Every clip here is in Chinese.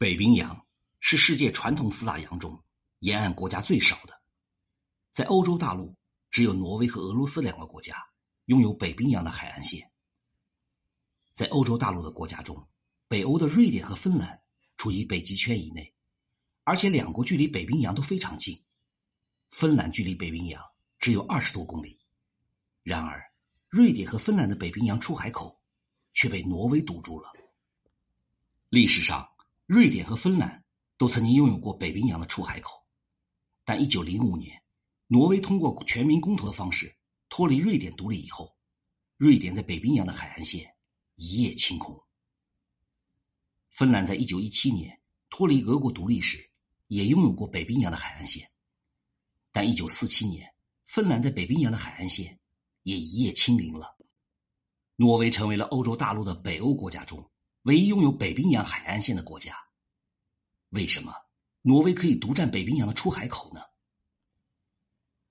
北冰洋是世界传统四大洋中沿岸国家最少的，在欧洲大陆只有挪威和俄罗斯两个国家拥有北冰洋的海岸线。在欧洲大陆的国家中，北欧的瑞典和芬兰处于北极圈以内，而且两国距离北冰洋都非常近。芬兰距离北冰洋只有二十多公里，然而瑞典和芬兰的北冰洋出海口却被挪威堵住了。历史上，瑞典和芬兰都曾经拥有过北冰洋的出海口，但一九零五年，挪威通过全民公投的方式脱离瑞典独立以后，瑞典在北冰洋的海岸线。一夜清空。芬兰在一九一七年脱离俄国独立时，也拥有过北冰洋的海岸线，但一九四七年，芬兰在北冰洋的海岸线也一夜清零了。挪威成为了欧洲大陆的北欧国家中唯一拥有北冰洋海岸线的国家。为什么挪威可以独占北冰洋的出海口呢？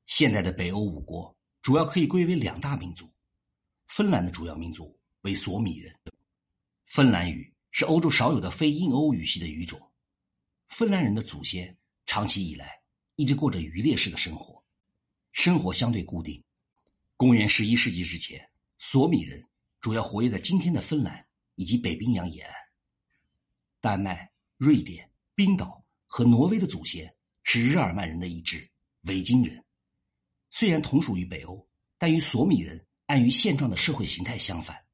现在的北欧五国主要可以归为两大民族：芬兰的主要民族。为索米人，芬兰语是欧洲少有的非印欧语系的语种。芬兰人的祖先长期以来一直过着渔猎式的生活，生活相对固定。公元十一世纪之前，索米人主要活跃在今天的芬兰以及北冰洋沿岸。丹麦、瑞典、冰岛和挪威的祖先是日耳曼人的一支维京人，虽然同属于北欧，但与索米人安于现状的社会形态相反。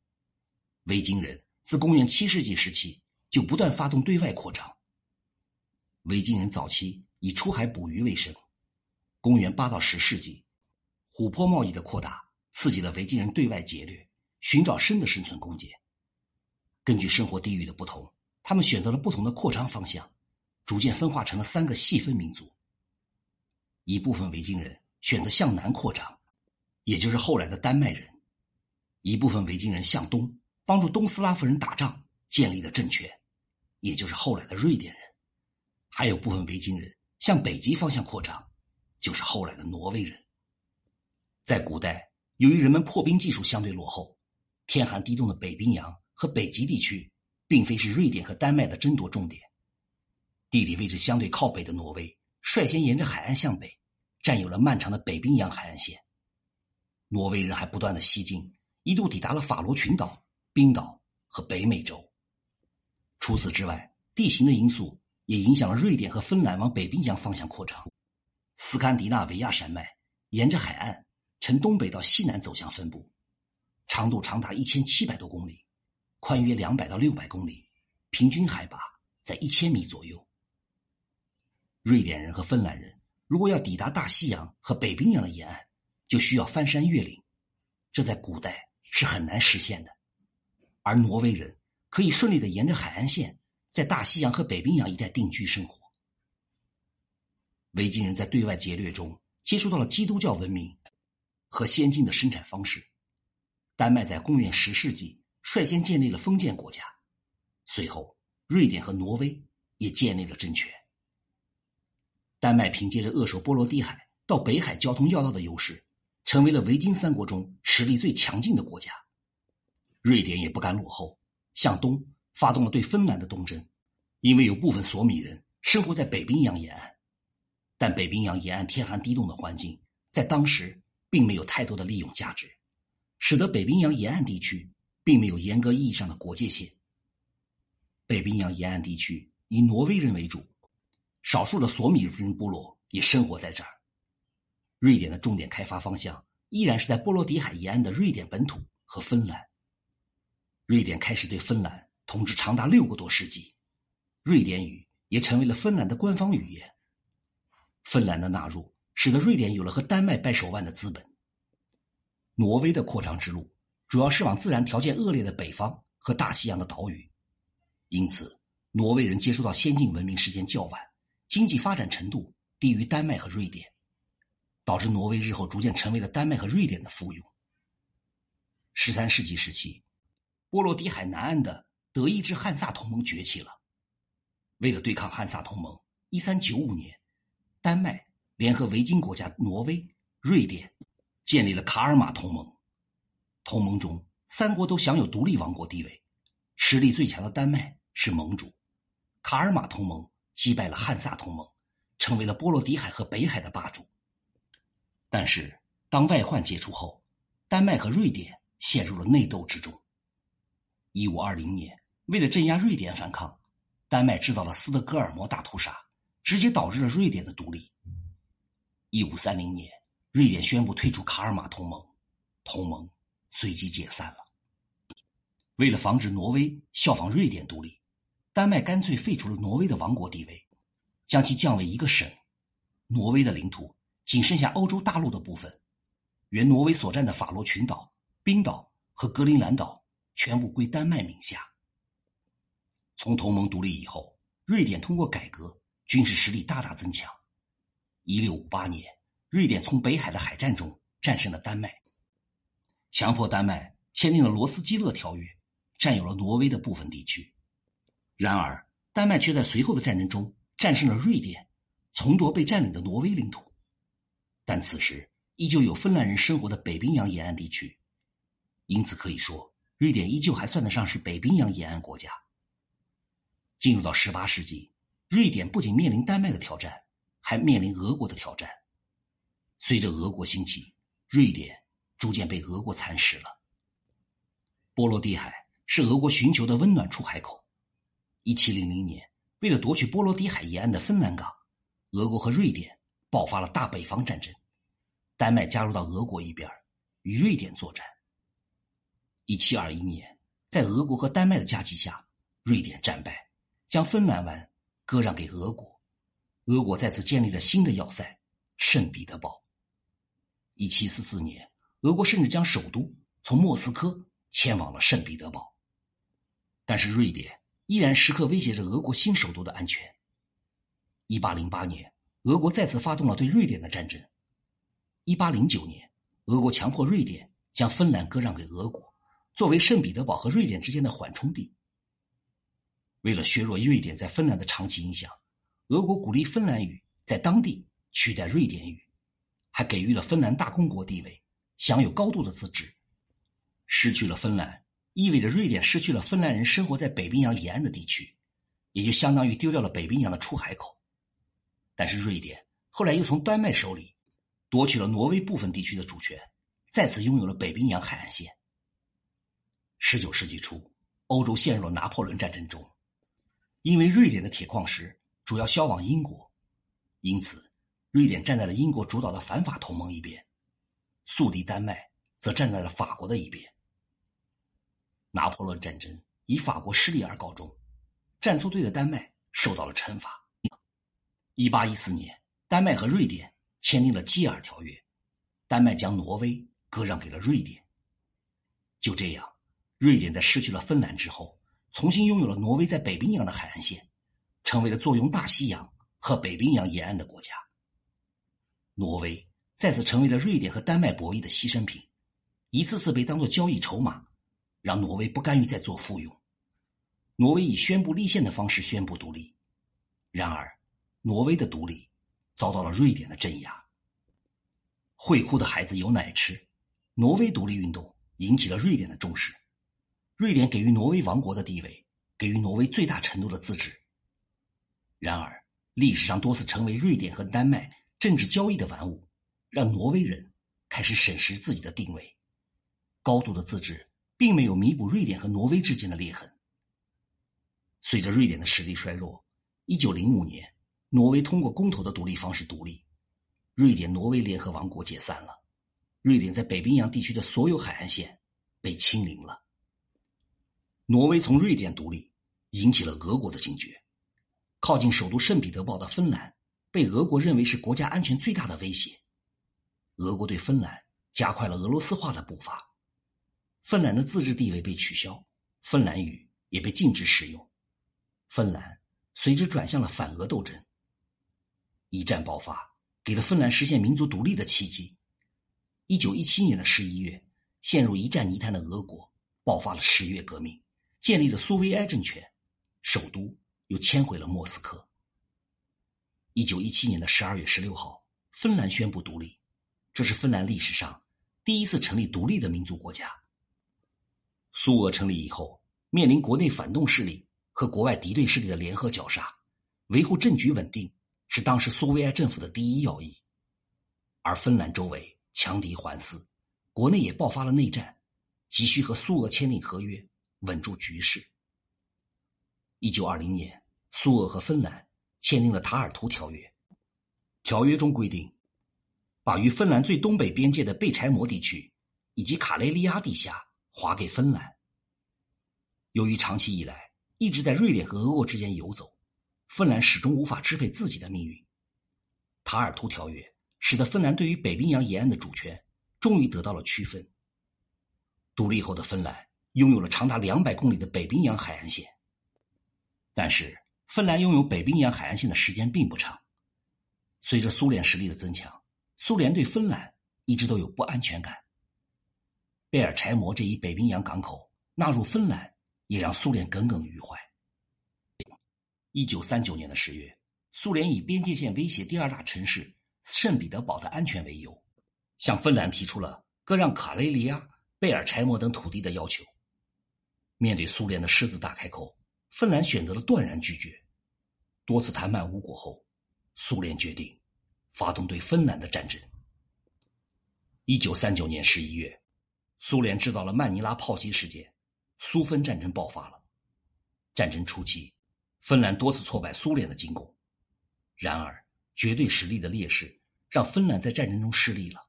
维京人自公元七世纪时期就不断发动对外扩张。维京人早期以出海捕鱼为生。公元八到十世纪，琥珀贸易的扩大刺激了维京人对外劫掠，寻找深的生存空间。根据生活地域的不同，他们选择了不同的扩张方向，逐渐分化成了三个细分民族。一部分维京人选择向南扩张，也就是后来的丹麦人；一部分维京人向东。帮助东斯拉夫人打仗，建立了政权，也就是后来的瑞典人。还有部分维京人向北极方向扩张，就是后来的挪威人。在古代，由于人们破冰技术相对落后，天寒地冻的北冰洋和北极地区并非是瑞典和丹麦的争夺重点。地理位置相对靠北的挪威率先沿着海岸向北，占有了漫长的北冰洋海岸线。挪威人还不断的西进，一度抵达了法罗群岛。冰岛和北美洲。除此之外，地形的因素也影响了瑞典和芬兰往北冰洋方向扩张。斯堪的纳维亚山脉沿着海岸呈东北到西南走向分布，长度长达一千七百多公里，宽约两百到六百公里，平均海拔在一千米左右。瑞典人和芬兰人如果要抵达大西洋和北冰洋的沿岸，就需要翻山越岭，这在古代是很难实现的。而挪威人可以顺利的沿着海岸线，在大西洋和北冰洋一带定居生活。维京人在对外劫掠中接触到了基督教文明和先进的生产方式。丹麦在公元十世纪率先建立了封建国家，随后瑞典和挪威也建立了政权。丹麦凭借着扼守波罗的海到北海交通要道的优势，成为了维京三国中实力最强劲的国家。瑞典也不甘落后，向东发动了对芬兰的东征。因为有部分索米人生活在北冰洋沿岸，但北冰洋沿岸天寒地冻的环境在当时并没有太多的利用价值，使得北冰洋沿岸地区并没有严格意义上的国界线。北冰洋沿岸地区以挪威人为主，少数的索米人部落也生活在这儿。瑞典的重点开发方向依然是在波罗的海沿岸的瑞典本土和芬兰。瑞典开始对芬兰统治长达六个多世纪，瑞典语也成为了芬兰的官方语言。芬兰的纳入使得瑞典有了和丹麦掰手腕的资本。挪威的扩张之路主要是往自然条件恶劣的北方和大西洋的岛屿，因此挪威人接触到先进文明时间较晚，经济发展程度低于丹麦和瑞典，导致挪威日后逐渐成为了丹麦和瑞典的附庸。十三世纪时期。波罗的海南岸的德意志汉萨同盟崛起了。为了对抗汉萨同盟，一三九五年，丹麦联合维京国家挪威、瑞典，建立了卡尔马同盟。同盟中三国都享有独立王国地位，实力最强的丹麦是盟主，卡尔马同盟击败了汉萨同盟，成为了波罗的海和北海的霸主。但是，当外患解除后，丹麦和瑞典陷入了内斗之中。一五二零年，为了镇压瑞典反抗，丹麦制造了斯德哥尔摩大屠杀，直接导致了瑞典的独立。一五三零年，瑞典宣布退出卡尔马同盟，同盟随即解散了。为了防止挪威效仿瑞典独立，丹麦干脆废除了挪威的王国地位，将其降为一个省。挪威的领土仅剩下欧洲大陆的部分，原挪威所占的法罗群岛、冰岛和格陵兰岛全部归丹麦名下。从同盟独立以后，瑞典通过改革，军事实力大大增强。一六五八年，瑞典从北海的海战中战胜了丹麦，强迫丹麦签订了罗斯基勒条约，占有了挪威的部分地区。然而，丹麦却在随后的战争中战胜了瑞典，重夺被占领的挪威领土。但此时依旧有芬兰人生活的北冰洋沿岸地区，因此可以说，瑞典依旧还算得上是北冰洋沿岸国家。进入到十八世纪，瑞典不仅面临丹麦的挑战。还面临俄国的挑战。随着俄国兴起，瑞典逐渐被俄国蚕食了。波罗的海是俄国寻求的温暖出海口。一七零零年，为了夺取波罗的海沿岸的芬兰港，俄国和瑞典爆发了大北方战争。丹麦加入到俄国一边，与瑞典作战。一七二一年，在俄国和丹麦的夹击下，瑞典战败，将芬兰湾割让给俄国。俄国再次建立了新的要塞圣彼得堡。一七四四年，俄国甚至将首都从莫斯科迁往了圣彼得堡。但是，瑞典依然时刻威胁着俄国新首都的安全。一八零八年，俄国再次发动了对瑞典的战争。一八零九年，俄国强迫瑞典将芬兰割让给俄国，作为圣彼得堡和瑞典之间的缓冲地。为了削弱瑞典在芬兰的长期影响。俄国鼓励芬兰语在当地取代瑞典语，还给予了芬兰大公国地位，享有高度的自治。失去了芬兰，意味着瑞典失去了芬兰人生活在北冰洋沿岸的地区，也就相当于丢掉了北冰洋的出海口。但是瑞典后来又从丹麦手里夺取了挪威部分地区的主权，再次拥有了北冰洋海岸线。十九世纪初，欧洲陷入了拿破仑战争中，因为瑞典的铁矿石。主要销往英国，因此，瑞典站在了英国主导的反法同盟一边，宿敌丹麦则站在了法国的一边。拿破仑战争以法国失利而告终，站错队的丹麦受到了惩罚。一八一四年，丹麦和瑞典签订了基尔条约，丹麦将挪威割让给了瑞典。就这样，瑞典在失去了芬兰之后，重新拥有了挪威在北冰洋的海岸线。成为了坐拥大西洋和北冰洋沿岸的国家。挪威再次成为了瑞典和丹麦博弈的牺牲品，一次次被当作交易筹码，让挪威不甘于再做附庸。挪威以宣布立宪的方式宣布独立，然而，挪威的独立遭到了瑞典的镇压。会哭的孩子有奶吃，挪威独立运动引起了瑞典的重视，瑞典给予挪威王国的地位，给予挪威最大程度的自治。然而，历史上多次成为瑞典和丹麦政治交易的玩物，让挪威人开始审视自己的定位。高度的自治并没有弥补瑞典和挪威之间的裂痕。随着瑞典的实力衰弱，一九零五年，挪威通过公投的独立方式独立，瑞典挪威联合王国解散了。瑞典在北冰洋地区的所有海岸线被清零了。挪威从瑞典独立，引起了俄国的警觉。靠近首都圣彼得堡的芬兰，被俄国认为是国家安全最大的威胁。俄国对芬兰加快了俄罗斯化的步伐，芬兰的自治地位被取消，芬兰语也被禁止使用，芬兰随之转向了反俄斗争。一战爆发，给了芬兰实现民族独立的契机。一九一七年的十一月，陷入一战泥潭的俄国爆发了十月革命，建立了苏维埃政权，首都。又迁回了莫斯科。一九一七年的十二月十六号，芬兰宣布独立，这是芬兰历史上第一次成立独立的民族国家。苏俄成立以后，面临国内反动势力，和国外敌对势力的联合绞杀，维护政局稳定是当时苏维埃政府的第一要义。而芬兰周围强敌环伺，国内也爆发了内战，急需和苏俄签订合约，稳住局势。一九二零年，苏俄和芬兰签订了塔尔图条约，条约中规定，把与芬兰最东北边界的贝柴摩地区以及卡雷利亚地下划给芬兰。由于长期以来一直在瑞典和俄国之间游走，芬兰始终无法支配自己的命运。塔尔图条约使得芬兰对于北冰洋沿岸的主权终于得到了区分。独立后的芬兰拥有了长达两百公里的北冰洋海岸线。但是，芬兰拥有北冰洋海岸线的时间并不长。随着苏联实力的增强，苏联对芬兰一直都有不安全感。贝尔柴摩这一北冰洋港口纳入芬兰。也让苏联耿耿于怀。一九三九年的十月，苏联以边界线威胁第二大城市圣彼得堡的安全为由，向芬兰提出了割让卡雷利亚、贝尔柴摩等土地的要求。面对苏联的狮子大开口，芬兰选择了断然拒绝。多次谈判无果后，苏联决定发动对芬兰的战争。一九三九年十一月，苏联制造了曼尼拉炮击事件。苏芬战争爆发了。战争初期，芬兰多次挫败苏联的进攻。然而，绝对实力的劣势让芬兰在战争中失利了。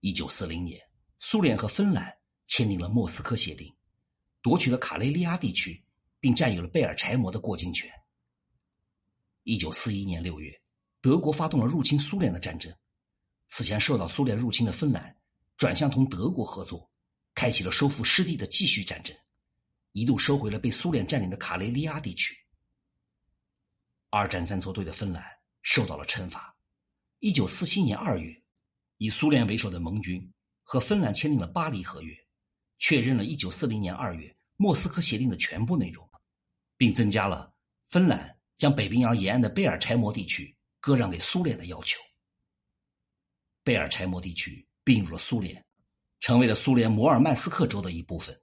一九四零年，苏联和芬兰签订了莫斯科协定，夺取了卡雷利亚地区，并占有了贝尔柴摩的过境权。一九四一年六月，德国发动了入侵苏联的战争。此前受到苏联入侵的芬兰，转向同德国合作。开启了收复失地的继续战争，一度收回了被苏联占领的卡雷利亚地区。二战暂错队的芬兰受到了惩罚。一九四七年二月，以苏联为首的盟军和芬兰签订了巴黎合约，确认了一九四零年二月莫斯科协定的全部内容，并增加了芬兰将北冰洋沿岸的贝尔柴摩地区割让给苏联的要求。贝尔柴摩地区并入了苏联。成为了苏联摩尔曼斯克州的一部分。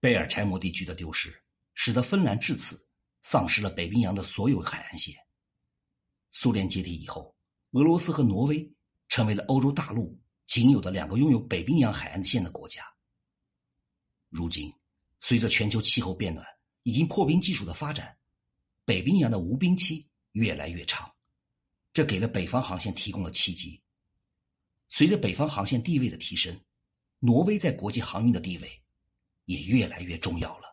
贝尔柴摩地区的丢失，使得芬兰至此丧失了北冰洋的所有海岸线。苏联解体以后，俄罗斯和挪威成为了欧洲大陆仅有的两个拥有北冰洋海岸线的国家。如今，随着全球气候变暖以及破冰技术的发展，北冰洋的无冰期越来越长，这给了北方航线提供了契机。随着北方航线地位的提升，挪威在国际航运的地位也越来越重要了。